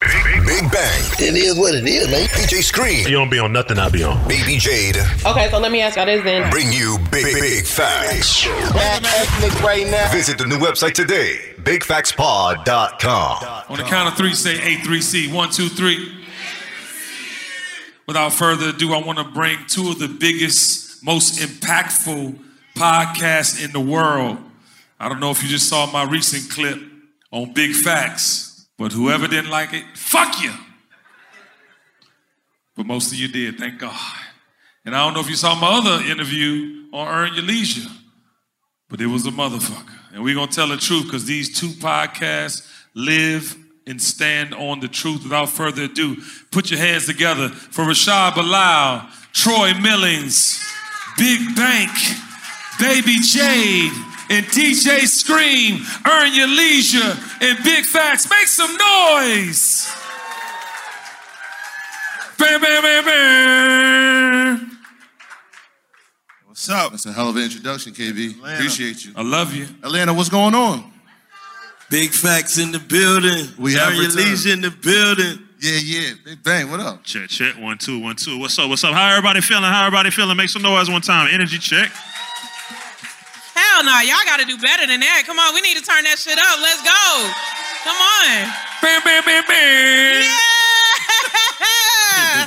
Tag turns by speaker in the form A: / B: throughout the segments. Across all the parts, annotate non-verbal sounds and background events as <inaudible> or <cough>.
A: Big Bank. It is what it is, man. DJ Scream.
B: You don't be on nothing, I be on.
A: Baby Jade.
C: Okay, so let me ask y'all this then.
A: Bring you big, big, big facts.
C: Back ethnic right now.
A: Visit the new website today, bigfactspod.com.
D: On the count of three, say A3C. One, two, three. Without further ado, I want to bring two of the biggest, most impactful podcasts in the world. I don't know if you just saw my recent clip on Big Facts. But whoever didn't like it, fuck you. But most of you did, thank God. And I don't know if you saw my other interview on Earn Your Leisure, but it was a motherfucker. And we're going to tell the truth because these two podcasts live and stand on the truth. Without further ado, put your hands together for Rashad Bilal, Troy Millings, Big Bank, Baby Jade, and DJ Scream, Earn Your Leisure, and Big Facts. Make some noise! Bam, bam, bam, bam!
E: What's up? That's a hell of an introduction, KB. Atlanta. Appreciate you.
D: I love you.
E: Atlanta, what's going on?
F: Big Facts in the building.
E: We
F: Earn
E: have
F: Your
E: returned.
F: Leisure in the building.
E: Yeah, yeah. Big Bank, what up?
B: Check, check. One, two, one, two. What's up? What's up? How everybody feeling? How everybody feeling? Make some noise one time. Energy check.
G: Hell no, y'all gotta do better than that. Come on, we need to turn that shit up. Let's go. Come on.
D: Bam, bam, bam, bam.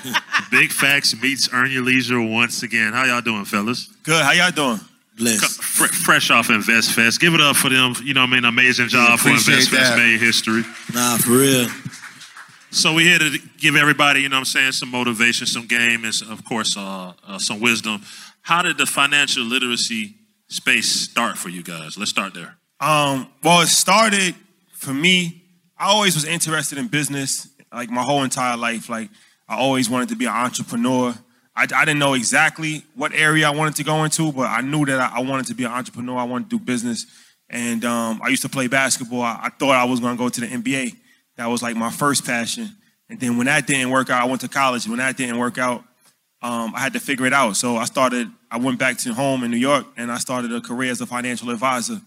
D: Yeah. <laughs>
B: Big Facts meets Earn Your Leisure once again. How y'all doing, fellas?
F: Good. How y'all doing?
B: Blessed. Fresh off Invest Fest. Give it up for them. You know what I mean? Amazing job for
F: appreciate
B: Invest Fest.
F: that.
B: Made history.
F: Nah, for real.
B: So we're here to give everybody, you know what I'm saying, some motivation, some game, and of course, uh, uh, some wisdom. How did the financial literacy space start for you guys? Let's start there.
F: Um, well, it started
H: for me, I always was interested in business, like my whole entire life. Like I always wanted to be an entrepreneur. I, I didn't know exactly what area I wanted to go into, but I knew that I, I wanted to be an entrepreneur. I wanted to do business. And um, I used to play basketball. I, I thought I was going to go to the NBA. That was like my first passion. And then when that didn't work out, I went to college. When that didn't work out, um, I had to figure it out. So I started, I went back to home in New York and I started a career as a financial advisor.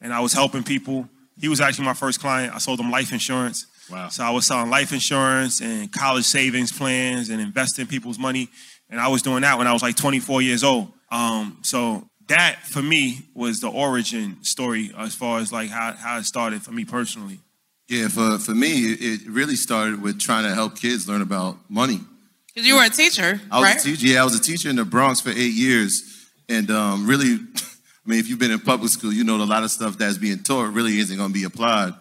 H: And I was helping people. He was actually my first client. I sold him life insurance.
B: Wow.
H: So I was selling life insurance and college savings plans and investing people's money. And I was doing that when I was like 24 years old. Um, so that for me was the origin story as far as like how, how it started for me personally.
E: Yeah, for, for me, it really started with trying to help kids learn about money.
G: Because you were a teacher,
E: I was
G: right?
E: a teacher. Yeah, I was a teacher in the Bronx for eight years, and um, really, <laughs> I mean, if you've been in public school, you know a lot of stuff that's being taught really isn't going to be applied.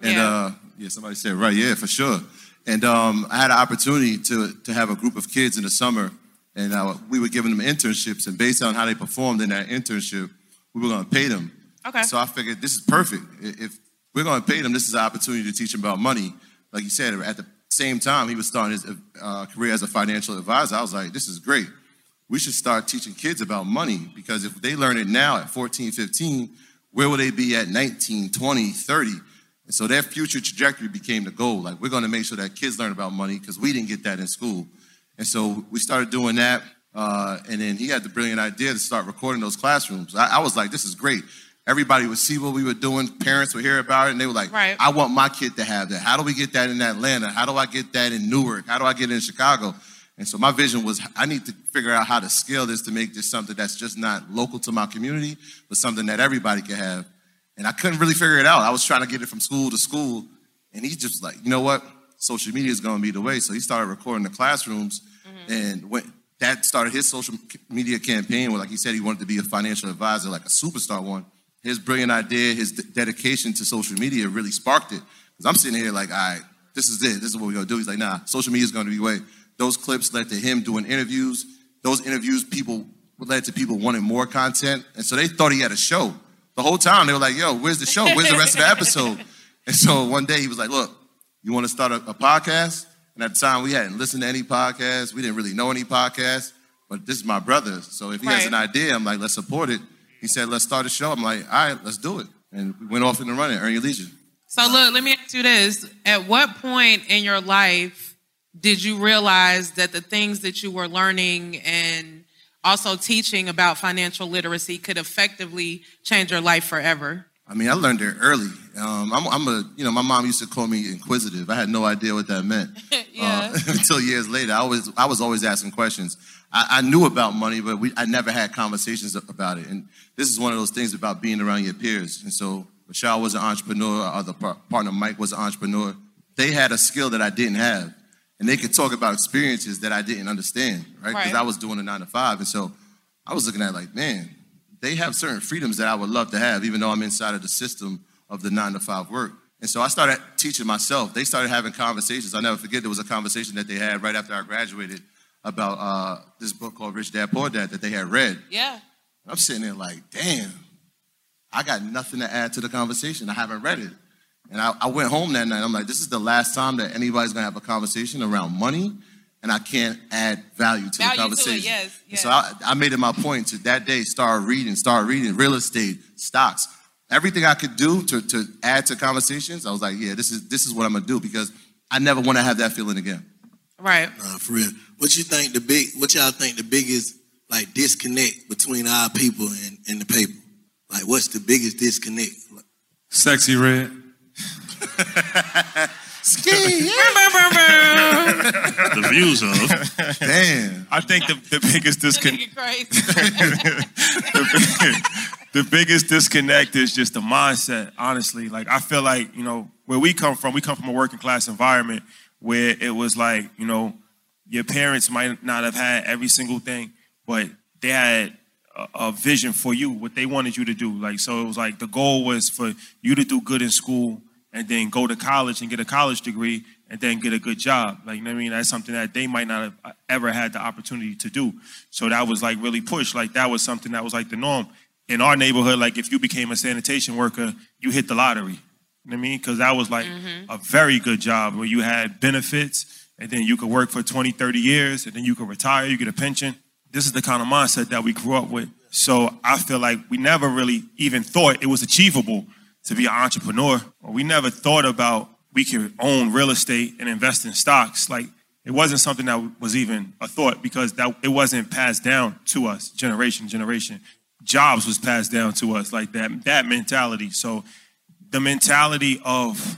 E: And
G: Yeah.
E: uh, yeah, somebody said right, yeah, for sure. And um, I had an opportunity to to have a group of kids in the summer, and uh, we were giving them internships, and based on how they performed in that internship, we were going to pay them.
G: Okay.
E: So I figured this is perfect. If we're going to pay them, this is an opportunity to teach them about money. Like you said, at the same time, he was starting his uh, career as a financial advisor. I was like, this is great. We should start teaching kids about money because if they learn it now at 14, 15, where will they be at 19, 20, 30? And so their future trajectory became the goal. Like, we're going to make sure that kids learn about money because we didn't get that in school. And so we started doing that. Uh, and then he had the brilliant idea to start recording those classrooms. I, I was like, this is great. Everybody would see what we were doing. Parents would hear about it, and they were like,
G: Right.
E: I want my kid to have that. How do we get that in Atlanta? How do I get that in Newark? How do I get it in Chicago? And so my vision was I need to figure out how to scale this to make this something that's just not local to my community, but something that everybody can have. And I couldn't really figure it out. I was trying to get it from school to school. And he just like, you know what? Social media is going to be the way. So he started recording the classrooms. Mm-hmm. And when that started his social media campaign, where, like he said, he wanted to be a financial advisor, like a superstar one. His brilliant idea, his de- dedication to social media really sparked it. Because I'm sitting here like, all right, this is it. This is what we're going to do. He's like, nah, social media is going to be way. Those clips led to him doing interviews. Those interviews, people led to people wanting more content. And so they thought he had a show. The whole time they were like, yo, where's the show? Where's the rest of the episode? <laughs> And so one day he was like, look, you want to start a, a podcast? And at the time we hadn't listened to any podcasts. We didn't really know any podcasts. But this is my brother. So if he has an idea, I'm like, let's support it. He said, let's start a show. I'm like, all right, let's do it. And we went off in the running, Earn Your Leisure.
G: So look, let me ask you this: At what point in your life did you realize that the things that you were learning and also teaching about financial literacy could effectively change your life forever?
E: I mean, I learned it early. Um, I'm, I'm a, you know, my mom used to call me inquisitive. I had no idea what that meant <laughs>
G: yeah.
E: uh, <laughs> until years later. I was, I was always asking questions. I, I knew about money, but we, I never had conversations about it. And this is one of those things about being around your peers. And so, Michelle was an entrepreneur. Our other par- partner, Mike, was an entrepreneur. They had a skill that I didn't have, and they could talk about experiences that I didn't understand, right? Because
G: Right.
E: I was doing a nine to five, and so I was looking at it like, man, they have certain freedoms that I would love to have, even though I'm inside of the system of the nine to five work. And so I started teaching myself. They started having conversations. I'll never forget there was a conversation that they had right after I graduated about uh, this book called Rich Dad Poor Dad that they had read.
G: Yeah.
E: I'm sitting there like, damn, I got nothing to add to the conversation. I haven't read it. And I, I went home that night. I'm like, this is the last time that anybody's gonna have a conversation around money, and I can't add value to
G: Value to
E: the
G: it,
E: conversation.
G: yes,
E: And
G: yes.
E: So I, I made it my point to that day start reading, start reading real estate, stocks, everything I could do to, to add to conversations. I was like, yeah, this is this is what I'm gonna do because I never want to have that feeling again.
G: Right.
F: Nah, for real. What you think the big? What y'all think the biggest like disconnect between our people and, and the paper? Like, what's the biggest disconnect?
D: Sexyy Red. <laughs> <laughs>
B: the views of.
E: Damn.
H: I think the, the biggest disconnect. <laughs> The, the biggest disconnect is just the mindset, honestly. Like, I feel like, you know, where we come from, we come from a working class environment where it was like, you know, your parents might not have had every single thing, but they had a, a vision for you, what they wanted you to do. Like, so it was like the goal was for you to do good in school and then go to college and get a college degree and then get a good job. Like, you know what I mean? That's something that they might not have uh, ever had the opportunity to do. So that was like really pushed. Like, that was something that was like the norm. In our neighborhood, like if you became a sanitation worker, you hit the lottery. You know what I mean? Because that was like a very good job where you had benefits and then you could work for 20, 30 years and then you could retire, you get a pension. This is the kind of mindset that we grew up with. So I feel like we never really even thought it was achievable to be an entrepreneur. We never thought about we could own real estate and invest in stocks. Like it wasn't something that was even a thought because that it wasn't passed down to us generation generation. Jobs was passed down to us like that that mentality. So the mentality of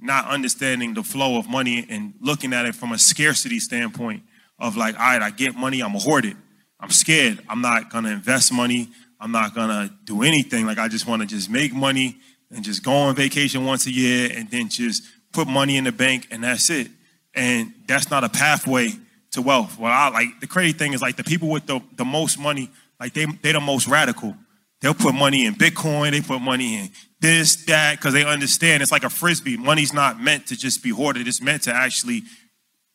H: not understanding the flow of money and looking at it from a scarcity standpoint of like, all right, I get money, I'm gonna hoard it. I'm scared. I'm not gonna invest money. I'm not gonna do anything. Like I just wanna just make money and just go on vacation once a year and then just put money in the bank and that's it. And that's not a pathway to wealth. Well, I like the crazy thing is like the people with the, the most money, like they they the most radical. They'll put money in Bitcoin, they put money in this, that, because they understand it's like a frisbee. Money's not meant to just be hoarded, it's meant to actually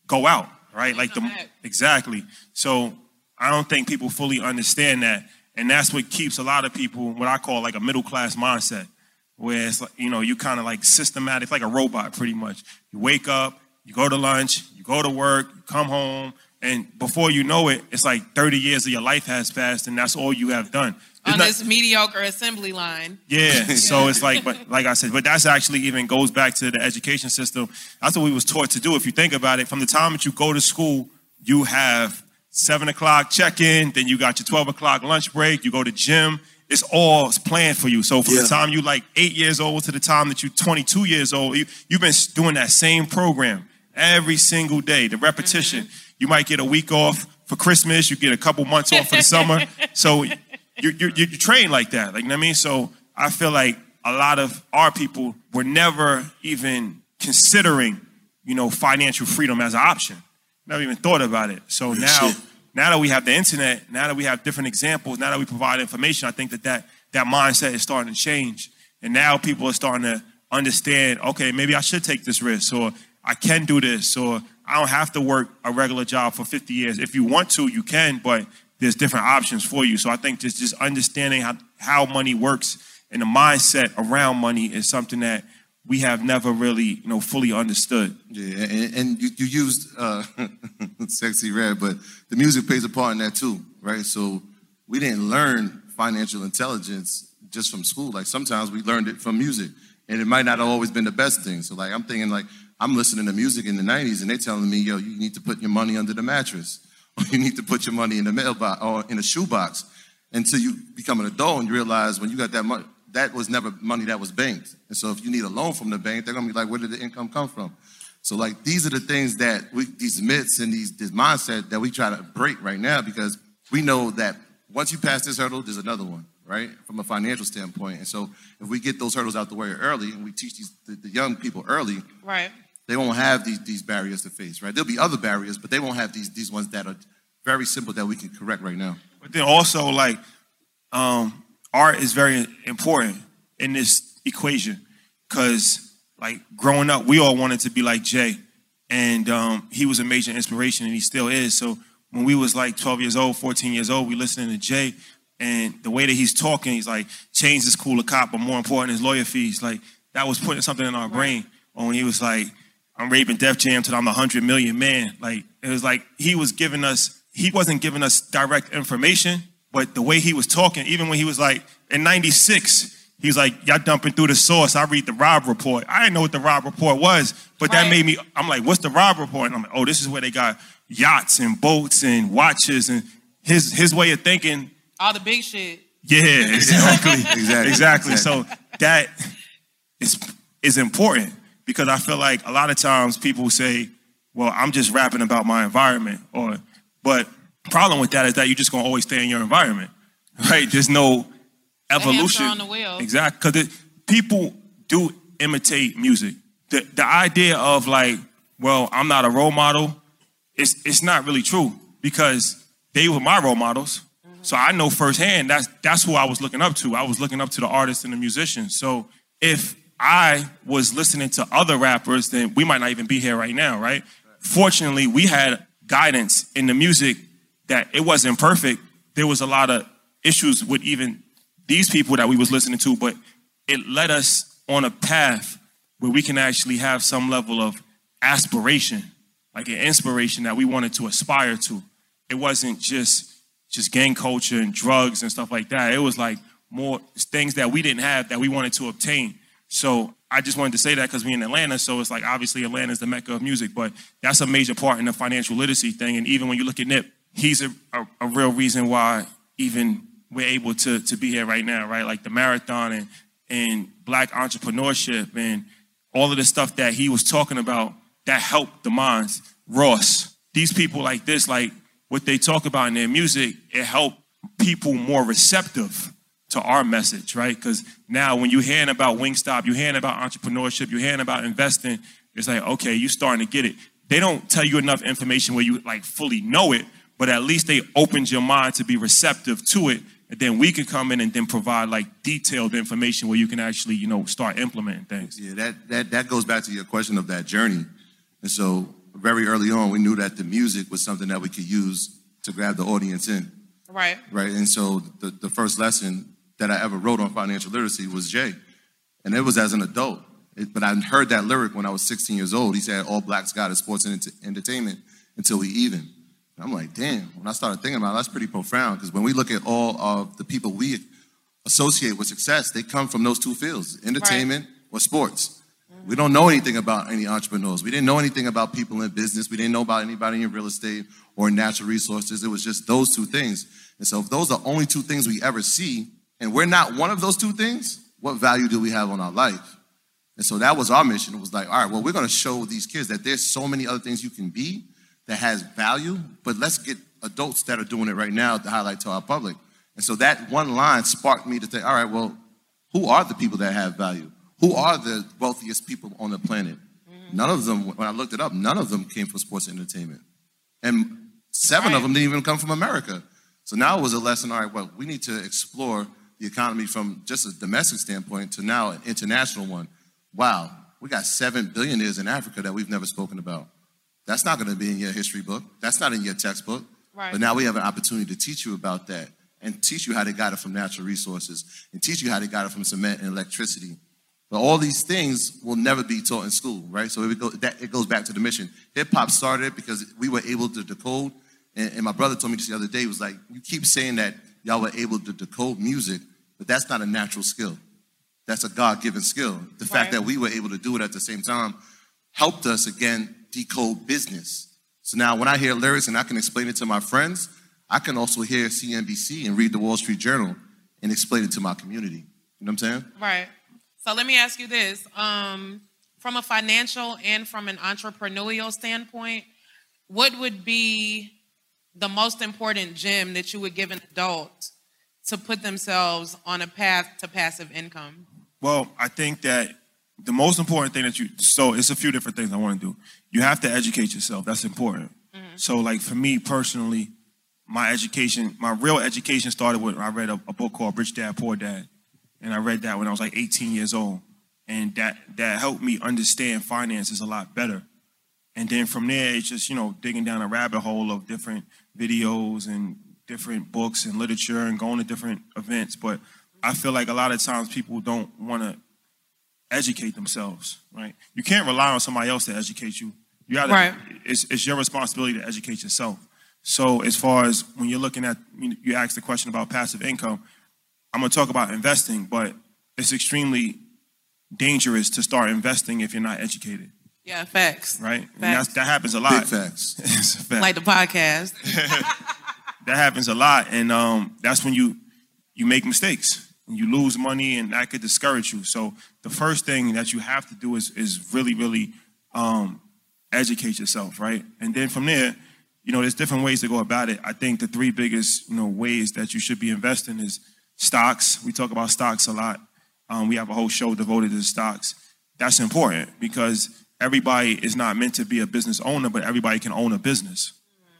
H: go out, right? Like the exactly. So I don't think people fully understand that. And that's what keeps a lot of people what I call like a middle class mindset. Where it's like, you know, you kind of like systematic, like a robot pretty much. You wake up, you go to lunch, you go to work, you come home, and before you know it, it's like 30 years of your life has passed, and that's all you have done. It's
G: On
H: not-
G: this mediocre assembly line.
H: yeah. <laughs> So it's like, but like I said, but that's actually even goes back to the education system. That's what we was taught to do. If you think about it, from the time that you go to school, you have seven o'clock check-in, then you got your 12 o'clock lunch break, you go to gym. It's all planned for you. So from the time you like eight years old to the time that you're 22 years old, you, you've been doing that same program every single day, the repetition. Mm-hmm. You might get a week off for Christmas, you get a couple months off for the summer. <laughs> So you're, you're, you're trained like that. Like, you know what I mean? So I feel like a lot of our people were never even considering, you know, financial freedom as an option. Never even thought about it. So now, now that we have the internet, now that we have different examples, now that we provide information, I think that that, that mindset is starting to change. And now people are starting to understand, okay, maybe I should take this risk, or I can do this, or I don't have to work a regular job for 50 years. If you want to, you can, but there's different options for you. So I think just, just understanding how, how money works and the mindset around money is something that we have never really, you know, fully understood.
E: Yeah, and, and you, you used uh, <laughs> Sexyy Red, but the music plays a part in that too, right? So we didn't learn financial intelligence just from school. Like sometimes we learned it from music, and it might not have always been the best thing. So like I'm thinking like I'm listening to music in the '90s, and they telling me, yo, you need to put your money under the mattress, <laughs> or you need to put your money in the mailbox or in a shoebox, until you become an adult and you realize when you got that money. That was never money that was banked. And so if you need a loan from the bank, they're gonna be like, where did the income come from? So like these are the things that we these myths and these this mindset that we try to break right now because we know that once you pass this hurdle, there's another one, right? From a financial standpoint. And so if we get those hurdles out the way early and we teach these the, the young people early,
G: Right.
E: they won't have these these barriers to face, right? There'll be other barriers, but they won't have these these ones that are very simple that we can correct right now.
H: But then also, like, um, art is very important in this equation because, like, growing up, we all wanted to be like Jay, and um, he was a major inspiration, and he still is. So when we was like 12 years old, 14 years old, we listening to Jay, and the way that he's talking, he's like, change is cool a cop, but more important is lawyer fees. Like, that was putting something in our brain. Or when he was like, I'm raping Def Jam till I'm a hundred million man. Like, it was like he was giving us, he wasn't giving us direct information, but the way he was talking, even when he was like in 96, he was like, Y'all dumping through the source. I read the Robb Report. I didn't know what the Robb Report was, but that made me, I'm like, what's the Robb Report? And I'm like, oh, this is where they got yachts and boats and watches and his his way of thinking.
G: All the big shit.
H: Yeah, <laughs> exactly. <laughs>
E: Exactly.
H: Exactly. So that is is important because I feel like a lot of times people say, well, I'm just rapping about my environment or but problem with that is that you're just gonna always stay in your environment. <laughs> Right? There's no evolution.
G: on the wheel.
H: Exactly. Because people do imitate music. The the idea of like, well, I'm not a role model, it's it's not really true because they were my role models. Mm-hmm. So I know firsthand that's that's who I was looking up to. I was looking up to the artists and the musicians. So if I was listening to other rappers, then we might not even be here right now, right? Fortunately, we had guidance in the music that it wasn't perfect. There was a lot of issues with even these people that we was listening to, but it led us on a path where we can actually have some level of aspiration, like an inspiration that we wanted to aspire to. It wasn't just just gang culture and drugs and stuff like that. It was like more things that we didn't have that we wanted to obtain. So I just wanted to say that because we're in Atlanta. So it's like obviously Atlanta is the mecca of music, but that's a major part in the financial literacy thing. And even when you look at Nip, he's a, a, a real reason why even we're able to, to be here right now, right? Like the marathon and, and black entrepreneurship and all of the stuff that he was talking about that helped the minds. Ross, these people like this, like what they talk about in their music, it helped people more receptive to our message, right? Because now when you're hearing about Wingstop, you're hearing about entrepreneurship, you're hearing about investing, it's like, okay, you're starting to get it. They don't tell you enough information where you like fully know it, but at least they opened your mind to be receptive to it. And then we can come in and then provide like detailed information where you can actually, you know, start implementing things.
E: Yeah, that that that goes back to your question of that journey. And so very early on, we knew that the music was something that we could use to grab the audience in.
G: Right.
E: Right. And so the, the first lesson that I ever wrote on financial literacy was Jay. And it was as an adult. It, but I heard that lyric when I was 16 years old. He said, All blacks got is sports and ent- entertainment until we even. I'm like, damn. When I started thinking about it, that's pretty profound because when we look at all of the people we associate with success, they come from those two fields entertainment right. or sports. Mm-hmm. We don't know anything about any entrepreneurs. We didn't know anything about people in business. We didn't know about anybody in real estate or natural resources. It was just those two things. And so, if those are only two things we ever see, and we're not one of those two things, what value do we have on our life? And so that was our mission. It was like, all right, well, we're going to show these kids that there's so many other things you can be that has value, but let's get adults that are doing it right now to highlight to our public. And so that one line sparked me to think, all right, well, who are the people that have value? Who are the wealthiest people on the planet? Mm-hmm. None of them, when I looked it up, none of them came from sports entertainment. And seven right. of them didn't even come from America. So now it was a lesson, all right, well, we need to explore the economy from just a domestic standpoint to now an international one. Wow, we got seven billionaires in Africa that we've never spoken about. That's not going to be in your history book. That's not in your textbook. Right. But now we have an opportunity to teach you about that and teach you how they got it from natural resources and teach you how they got it from cement and electricity. But all these things will never be taught in school, right? So it, go, that, it goes back to the mission. Hip hop started because we were able to decode. And, and my brother told me this the other day, he was like, You keep saying that y'all were able to decode music, but that's not a natural skill. That's a God given skill. The right. fact that we were able to do it at the same time helped us, again, decode business. So now when I hear lyrics and I can explain it to my friends, I can also hear CNBC and read the Wall Street Journal and explain it to my community. You know what I'm saying?
G: Right. So let me ask you this. Um, from a financial and from an entrepreneurial standpoint, what would be the most important gem that you would give an adult to put themselves on a path to passive income?
H: Well, I think that the most important thing that you so it's a few different things I want to do. You have to educate yourself. That's important. Mm-hmm. So, like for me personally, my education, my real education started with I read a, a, book called Rich Dad Poor Dad, and I read that when I was like 18 years old, and that that helped me understand finances a lot better. And then from there, it's just you know digging down a rabbit hole of different videos and different books and literature and going to different events. But I feel like a lot of times people don't want to educate themselves, right? You can't rely on somebody else to educate you. You got right. it's, it's your responsibility to educate yourself. So as far as when you're looking at, you asked the question about passive income, I'm going to talk about investing, but it's extremely dangerous to start investing if you're not educated.
G: Yeah, facts.
H: Right? Facts. that happens a lot.
E: Big facts. <laughs>
G: fact. Like the podcast. <laughs>
H: that happens a lot. And um, that's when you you make mistakes and you lose money and that could discourage you. So the first thing that you have to do is is really, really um, educate yourself, right? And then from there, you know, there's different ways to go about it. I think the three biggest, you know, ways that you should be investing is stocks. We talk about stocks a lot. Um, we have a whole show devoted to stocks. That's important because everybody is not meant to be a business owner, but everybody can own a business.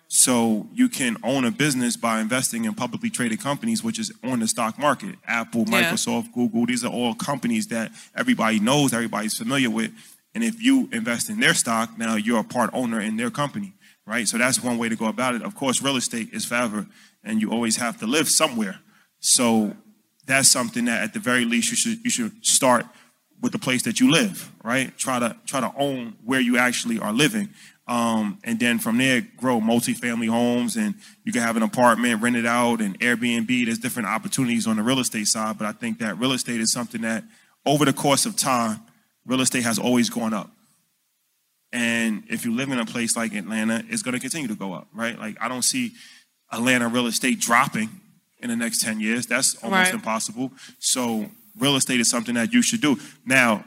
H: So you can own a business by investing in publicly traded companies, which is on the stock market. Apple, yeah. Microsoft, Google, these are all companies that everybody knows, everybody's familiar with. And if you invest in their stock, now you're a part owner in their company right? So that's one way to go about it. Of course, real estate is forever, and you always have to live somewhere. So that's something that, at the very least, you should you should start with the place that you live, right? Try to try to own where you actually are living. Um, and then from there grow multifamily homes and you can have an apartment rented out and Airbnb. There's different opportunities on the real estate side, but I think that real estate is something that over the course of time, real estate has always gone up. And if you live in a place like Atlanta, it's going to continue to go up, right? Like I don't see Atlanta real estate dropping in the next 10 years. That's almost
G: Right.
H: impossible. So real estate is something that you should do. Now,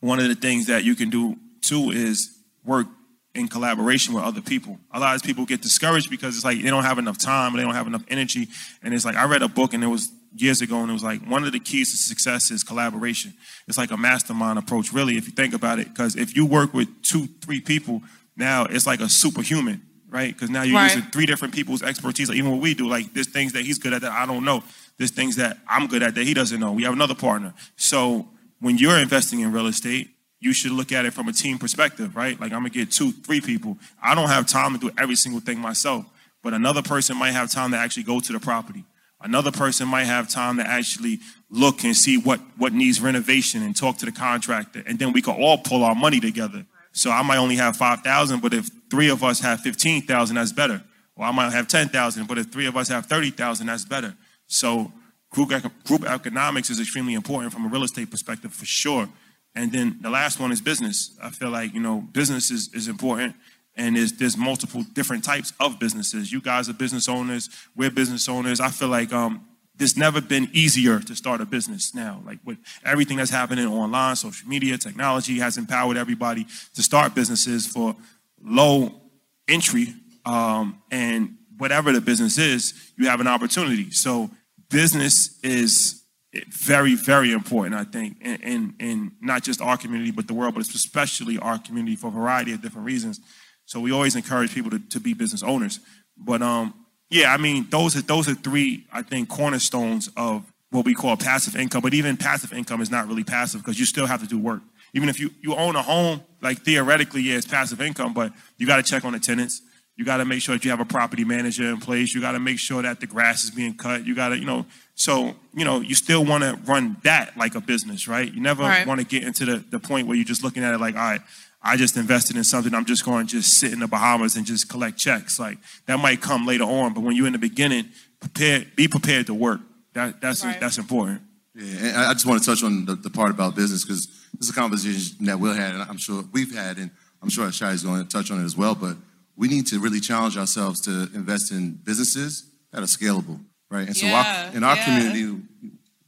H: one of the things that you can do too is work in collaboration with other people. A lot of people get discouraged because it's like they don't have enough time, they don't have enough energy. And it's like I read a book and it was years ago and it was like one of the keys to success is collaboration. It's like a mastermind approach, really, if you think about it. Because if you work with two, three people, now it's like a superhuman, right? Because now you're
G: Right.
H: using three different people's expertise. Like even what we do, like there's things that he's good at that I don't know. There's things that I'm good at that he doesn't know. We have another partner. So when you're investing in real estate, you should look at it from a team perspective, right? Like I'm gonna get two, three people. I don't have time to do every single thing myself, but another person might have time to actually go to the property. Another person might have time to actually look and see what what needs renovation and talk to the contractor, and then we can all pull our money together. So I might only have five thousand, but if three of us have fifteen thousand, that's better. Or I might have ten thousand, but if three of us have thirty thousand, that's better. So group group economics is extremely important from a real estate perspective for sure. And then the last one is business. I feel like you know business is, is important, and there's there's multiple different types of businesses. You guys are business owners. We're business owners. I feel like um, there's never been easier to start a business now. Like with everything that's happening online, social media, technology has empowered everybody to start businesses for low entry. Um, and whatever the business is, you have an opportunity. So business is very, very important, I think, in, in, in not just our community, but the world, but especially our community for a variety of different reasons. So we always encourage people to, to be business owners. But um, yeah, I mean, those are those are three, I think, cornerstones of what we call passive income. But even passive income is not really passive because you still have to do work. Even if you, you own a home, like theoretically, yeah, it's passive income, but you got to check on the tenants. You got to make sure that you have a property manager in place. You got to make sure that the grass is being cut. You got to, you know, so, you know, you still want to run that like a business, right? You never
G: Right.
H: want to get into the, the point where you're just looking at it like, all right, I just invested in something. I'm just going to just sit in the Bahamas and just collect checks. Like that might come later on, but when you're in the beginning, prepare, be prepared to work. That, that's that's important.
E: Yeah, and I I just want to touch on the, the part about business because this is a conversation that we'll had, and I'm sure we've had, and I'm sure Shai is going to touch on it as well. But we need to really challenge ourselves to invest in businesses that are scalable, right? And so our, in our
G: yeah.
E: community,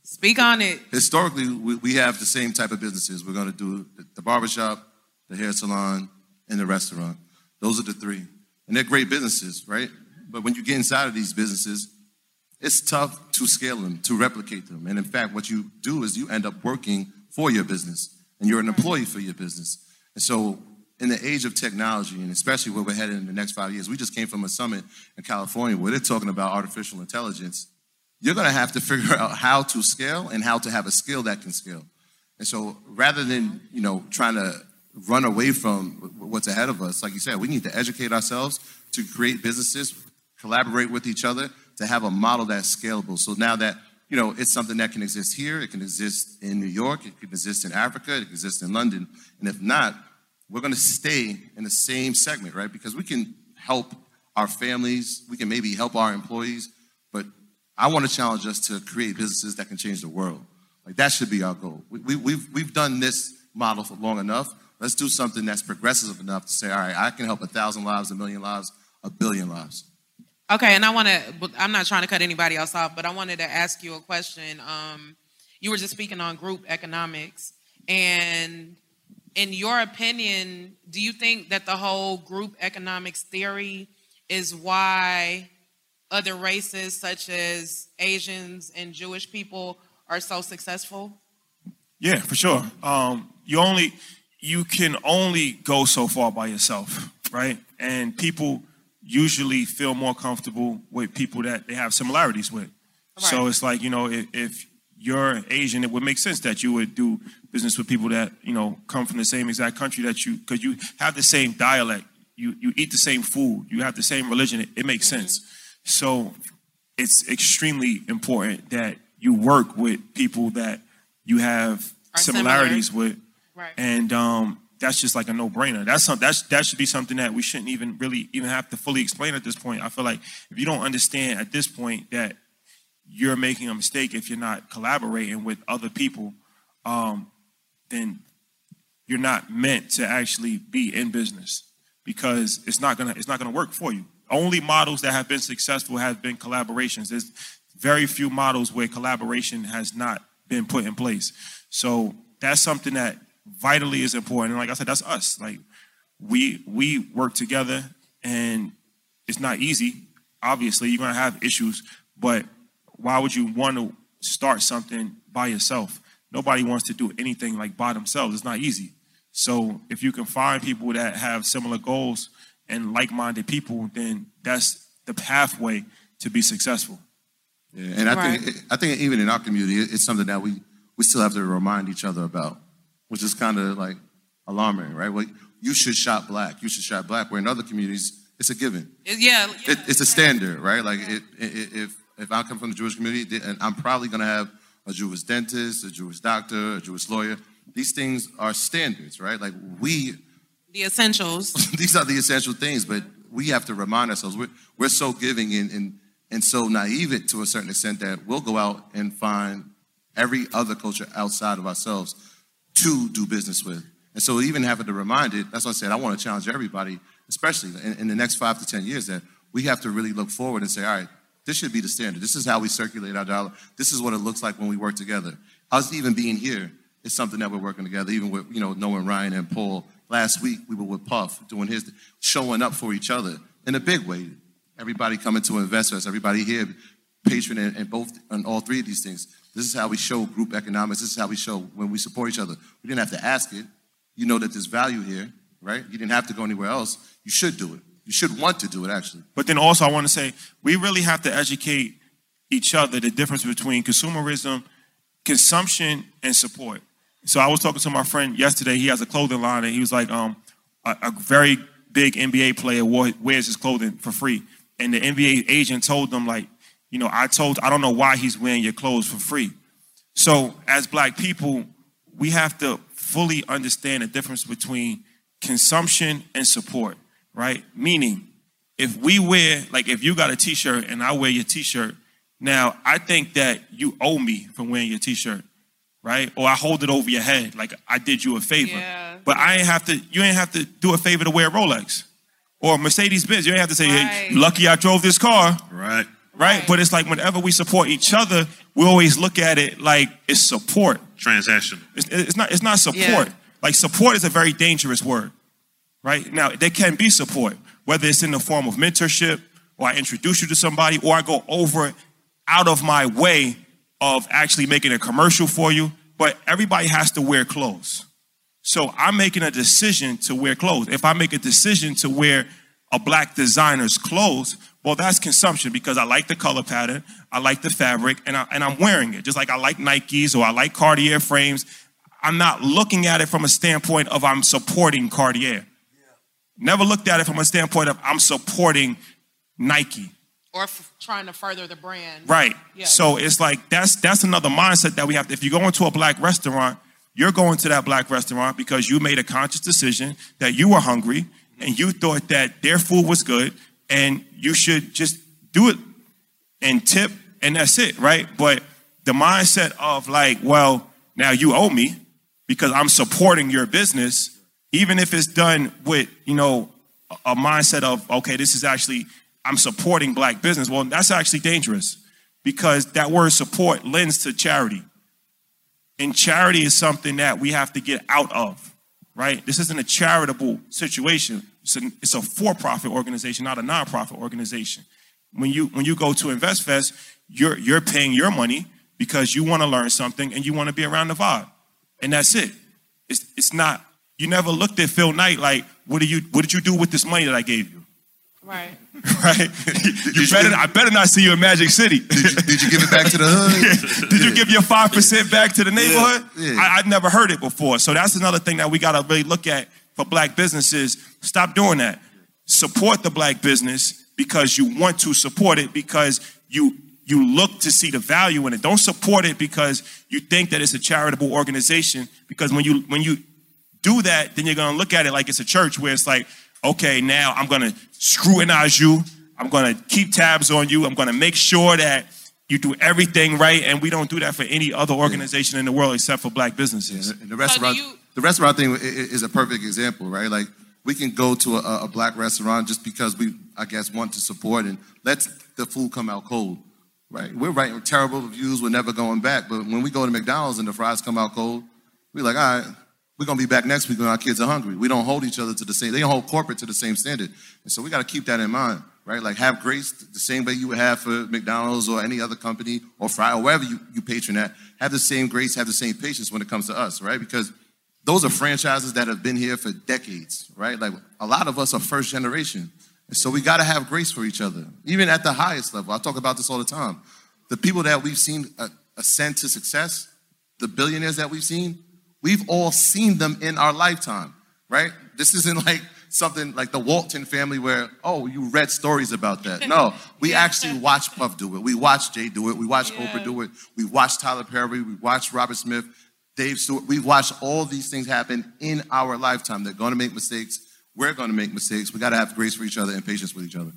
G: Speak on it.
E: historically, we, we have the same type of businesses. We're going to do the, the barbershop, the hair salon, and the restaurant. Those are the three. And they're great businesses, right? But when you get inside of these businesses, it's tough to scale them, to replicate them. And in fact, what you do is you end up working for your business and you're an employee for your business. And so, in the age of technology, and especially where we're headed in the next five years, we just came from a summit in California where they're talking about artificial intelligence. You're going to have to <laughs> figure out how to scale and how to have a skill that can scale. And so, rather than you know trying to run away from what's ahead of us, like you said, we need to educate ourselves to create businesses, collaborate with each other, to have a model that's scalable. So now that you know it's something that can exist here, it can exist in New York, it can exist in Africa, it can exist in London, and if not, we're going to stay in the same segment, right? Because we can help our families, we can maybe help our employees, but I want to challenge us to create businesses that can change the world. Like that should be our goal. We, we, we've, we've done this model for long enough. Let's do something that's progressive enough to say, all right, I can help a thousand lives, a million lives, a billion lives.
G: Okay, and I want to. I'm not trying to cut anybody else off, but I wanted to ask you a question. Um, you were just speaking on group economics, and in your opinion, do you think that the whole group economics theory is why other races, such as Asians and Jewish people, are so successful?
H: Yeah, for sure. Um, you only you can only go so far by yourself, right? And people usually feel more comfortable with people that they have similarities with. So it's like you know, if, if you're Asian, it would make sense that you would do business with people that you know come from the same exact country that you, because you have the same dialect, you you eat the same food, you have the same religion. It, it makes mm-hmm. sense. So it's extremely important that you work with people that you have
G: Are
H: similarities with,
G: Right.
H: and um, that's just like a no-brainer. That's some, that's that should be something that we shouldn't even really even have to fully explain at this point. I feel like if you don't understand at this point that you're making a mistake if you're not collaborating with other people, um, then you're not meant to actually be in business because it's not gonna it's not gonna work for you. Only models that have been successful have been collaborations. There's very few models where collaboration has not been put in place. So that's something that vitally is important. And like I said, that's us. Like we we work together and it's not easy. Obviously, you're gonna have issues, but why would you want to start something by yourself? Nobody wants to do anything like by themselves. It's not easy. So if you can find people that have similar goals and like-minded people, then that's the pathway to be successful.
E: Yeah, and I think I think even in our community, it's something that we we still have to remind each other about, which is kind of like alarming, right? Well, you should shop black. You should shop black. Where in other communities, it's a given.
G: It- yeah.
E: It, it's a standard, right? Like it, it, if if I come from the Jewish community, and I'm probably going to have a Jewish dentist, a Jewish doctor, a Jewish lawyer. These things are standards, right? Like we
G: The essentials. <laughs>
E: these are the essential things, but we have to remind ourselves we're, we're so giving and, and, and so naive to a certain extent that we'll go out and find every other culture outside of ourselves to do business with. And so even having to remind it, that's what I said, I want to challenge everybody, especially in, in the next five to 10 years, that we have to really look forward and say, all right, this should be the standard. This is how we circulate our dollar. This is what it looks like when we work together. Us even being here is something that we're working together, even with, you know, knowing Ryan and Paul. Last week, we were with Puff doing his, showing up for each other in a big way. Everybody coming to invest us, everybody here, patron and, in both, in all three of these things. This is how we show group economics. This is how we show when we support each other. We didn't have to ask it. You know that there's value here, right? You didn't have to go anywhere else. You should do it. You should want to do it, actually.
H: But then also, I want to say we really have to educate each other the difference between consumerism, consumption, and support. So I was talking to my friend yesterday. He has a clothing line, and he was like, um, a, a very big NBA player wears his clothing for free, and the NBA agent told them like, you know, I told, I don't know why he's wearing your clothes for free. So as black people, we have to fully understand the difference between consumption and support, right? Meaning, if we wear, like if you got a t-shirt and I wear your t-shirt, now I think that you owe me for wearing your t-shirt, right? Or I hold it over your head, like I did you a favor. But I ain't have to, you ain't have to do a favor to wear a Rolex. Or Mercedes Benz. You ain't have to say, hey, lucky I drove this car.
B: Right.
H: Right? But it's like whenever we support each other, we always look at it like it's support.
B: Transactional.
H: It's, it's not it's not support.
B: Yeah.
H: Like support is a very dangerous word. Right? Now there can be support, whether it's in the form of mentorship, or I introduce you to somebody, or I go over out of my way of actually making a commercial for you. But everybody has to wear clothes. So I'm making a decision to wear clothes. If I make a decision to wear a black designer's clothes, well, that's consumption because I like the color pattern, I like the fabric, and, I, and I'm wearing it. Just like I like Nikes or I like Cartier frames. I'm not looking at it from a standpoint of I'm supporting Cartier. Never looked at it from a standpoint of I'm supporting Nike.
G: Or f- trying to further the brand.
H: Right.
G: Yeah.
H: So it's like that's that's another mindset that we have. To, if you go into a black restaurant, you're going to that black restaurant because you made a conscious decision that you were hungry and you thought that their food was good and you should just do it and tip and that's it, right? But the mindset of like, well, now you owe me because I'm supporting your business, even if it's done with, you know, a mindset of, okay, this is actually, I'm supporting black business. Well, that's actually dangerous because that word support lends to charity. And charity is something that we have to get out of, right? This isn't a charitable situation. It's a, it's a for-profit organization, not a non-profit organization. When you when you go to InvestFest, you're you're paying your money because you want to learn something and you want to be around the vibe, and that's it. It's it's not. You never looked at Phil Knight like, what do you what did you do with this money that I gave you?
G: Right. <laughs>
H: right? you better, I better not see you in Magic City. Did you,
E: did you give it back to the hood? <laughs>
H: did you give your five percent back to the neighborhood?
E: Yeah.
H: I, I'd never heard it before. So that's another thing that we got to really look at for black businesses. Stop doing that. Support the black business because you want to support it because you you look to see the value in it. Don't support it because you think that it's a charitable organization. Because when you when you do that, then you're gonna look at it like it's a church where it's like, okay, now I'm gonna scrutinize you. I'm gonna keep tabs on you. I'm gonna make sure that you do everything right. And we don't do that for any other organization in the world except for black businesses.
E: And the restaurant, the restaurant thing is a perfect example, right? Like we can go to a, a black restaurant just because we, I guess, want to support and let the food come out cold, right? We're writing terrible reviews. We're never going back. But when we go to McDonald's and the fries come out cold, we're like, all right, we're gonna be back next week when our kids are hungry. We don't hold each other to the same. They don't hold corporate to the same standard, and so we got to keep that in mind, right? Like have grace the same way you would have for McDonald's or any other company or Fry or wherever you, you patron at. Have the same grace, have the same patience when it comes to us, right? Because those are franchises that have been here for decades, right? Like a lot of us are first generation. So we got to have grace for each other, even at the highest level. I talk about this all the time. The people that we've seen ascend to success, the billionaires that we've seen, we've all seen them in our lifetime, right? This isn't <laughs> like something like the Walton family where, oh, you read stories about that. No, we actually <laughs> watched Puff do it. We watched Jay do it. We watched Oprah do it. We watched Tyler Perry. We watched Robert Smith, Dave Steward. We've watched all these things happen in our lifetime. They're going to make mistakes. We're going to make mistakes. We got to have grace for each other and patience with each other.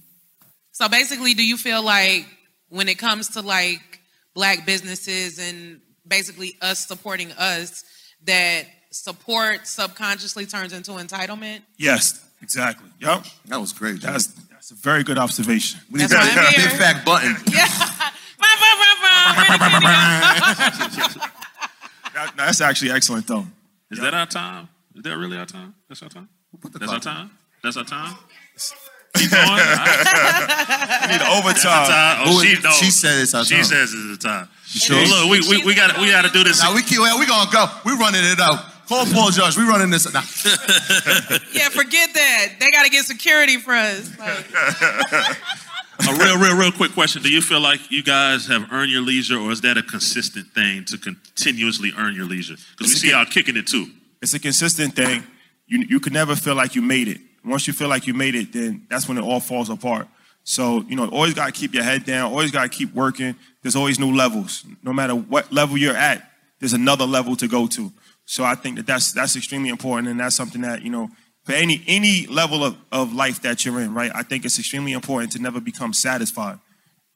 G: So basically, do you feel like when it comes to like black businesses and basically us supporting us, that support subconsciously turns into entitlement?
H: Yes, exactly. Yep.
E: That was great.
H: That's that's a very good observation.
E: We need That's why I'm here. big fat button. <laughs> <laughs> <laughs>
H: That- that's actually excellent though.
B: Is that our time? Is that really our time? That's our time? That's our
E: clock
B: time? That's our time? <laughs> Keep going. All right. <laughs>
H: We need overtime.
B: That's our time. Oh,
E: Who-
B: she, no.
E: she said it's our
B: She
E: time.
B: She says it's the time.
E: sure?
B: Well, look, we, we, we got we got to do this.
E: Now we keep, well, we gonna go. We running it out. Call Paul Judge. We running this. Nah. <laughs>
G: yeah, forget that. They got to get security for us. Like,
B: a real, real, real quick question. Do you feel like you guys have earned your leisure, or is that a consistent thing to continuously earn your leisure? Because we see y'all kicking it too.
H: It's a consistent thing. You you could never feel like you made it. Once you feel like you made it, then that's when it all falls apart. So, you know, always gotta keep your head down, always gotta keep working. There's always new levels. No matter what level you're at, there's another level to go to. So I think that that's that's extremely important and that's something that, you know, for any any level of, of life that you're in, right? I think it's extremely important to never become satisfied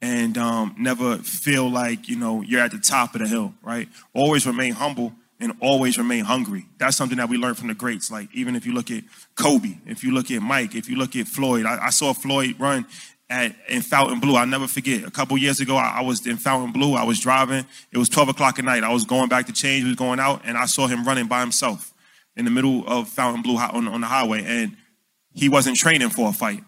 H: and um, never feel like you know you're at the top of the hill, right? Always remain humble and always remain hungry. That's something that we learned from the greats. Like even if you look at Kobe, if you look at Mike, if you look at Floyd, I, I saw Floyd run at in Fontainebleau. I'll never forget. A couple years ago, I, I was in Fontainebleau. I was driving. It was 12 o'clock at night. I was going back to change. We was going out, and I saw him running by himself in the middle of Fontainebleau on, on the highway, and he wasn't training for a fight.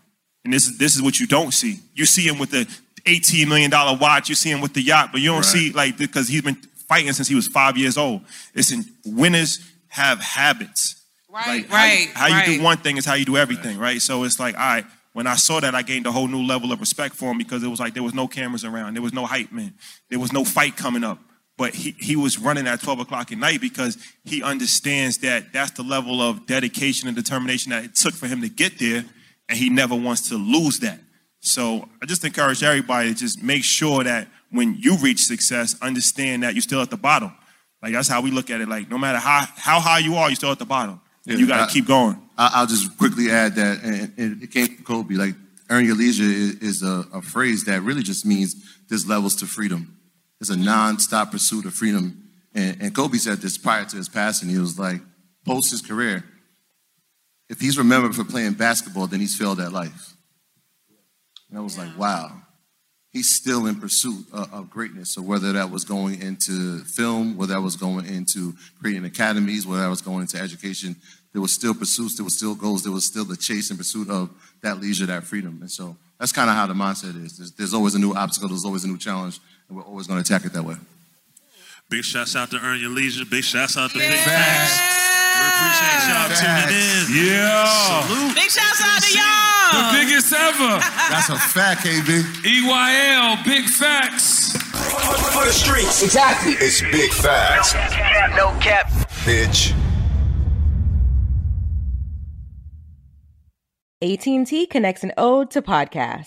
H: And this is this is what you don't see. You see him with the 18 million dollar watch. You see him with the yacht, but you don't
B: Right.
H: see like because he's been fighting since he was five years old. Listen, winners have habits.
G: right,
H: How you-
G: right,
H: How, you
G: right.
H: do one thing is how you do everything, right? So it's like, all right. When I saw that, I gained a whole new level of respect for him because it was like there was no cameras around, there was no hype man, there was no fight coming up. But he, he was running at 12 o'clock at night because he understands that that's the level of dedication and determination that it took for him to get there, and he never wants to lose that. So I just encourage everybody to just make sure that when you reach success, understand that you're still at the bottom. Like that's how we look at it. Like no matter how how high you are, you're still at the bottom. And you got to keep going.
E: I, I'll just quickly add that, and, and it came from Kobe. Like, earn your leisure is, is a, a phrase that really just means there's levels to freedom. There's a non-stop pursuit of freedom. And, and Kobe said this prior to his passing. He was like, post his career, if he's remembered for playing basketball, then he's failed at life. And I was like, wow. He's still in pursuit of, of greatness. So whether that was going into film, whether that was going into creating academies, whether that was going into education, there was still pursuits, there was still goals, there was still the chase and pursuit of that leisure, that freedom. And so that's kind of how the mindset is. There's, there's always a new obstacle, there's always a new challenge, and we're always going to attack it that way.
B: Big shouts out to Earn Your Leisure. Big shouts out to Big Facts. We appreciate y'all tuning in.
D: Yeah.
B: Salute.
G: Big shouts out to y'all.
D: The biggest ever.
E: That's a fact, KB.
D: EYL, big facts.
A: For the streets. Exactly. It's big facts. No cap, no cap. Bitch.
I: AT&T connects an ode to podcast.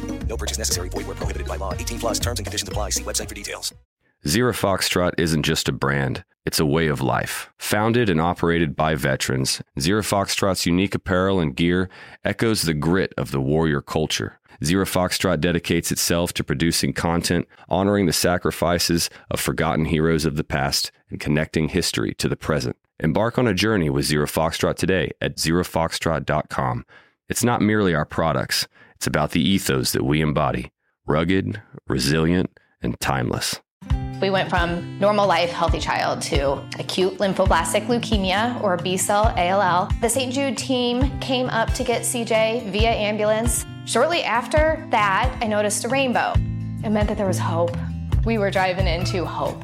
J: No purchase necessary. Void where prohibited by law. 18 plus terms and conditions apply. See website for details.
K: Zero Foxtrot isn't just a brand, it's a way of life. Founded and operated by veterans, Zero Foxtrot's unique apparel and gear echoes the grit of the warrior culture. Zero Foxtrot dedicates itself to producing content, honoring the sacrifices of forgotten heroes of the past, and connecting history to the present. Embark on a journey with Zero Foxtrot today at zerofoxtrot.com. It's not merely our products, it's about the ethos that we embody rugged, resilient, and timeless.
L: We went from normal life, healthy child to acute lymphoblastic leukemia or B cell ALL. The St. Jude team came up to get CJ via ambulance. Shortly after that, I noticed a rainbow. It meant that there was hope. We were driving into hope.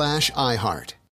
M: slash iHeart.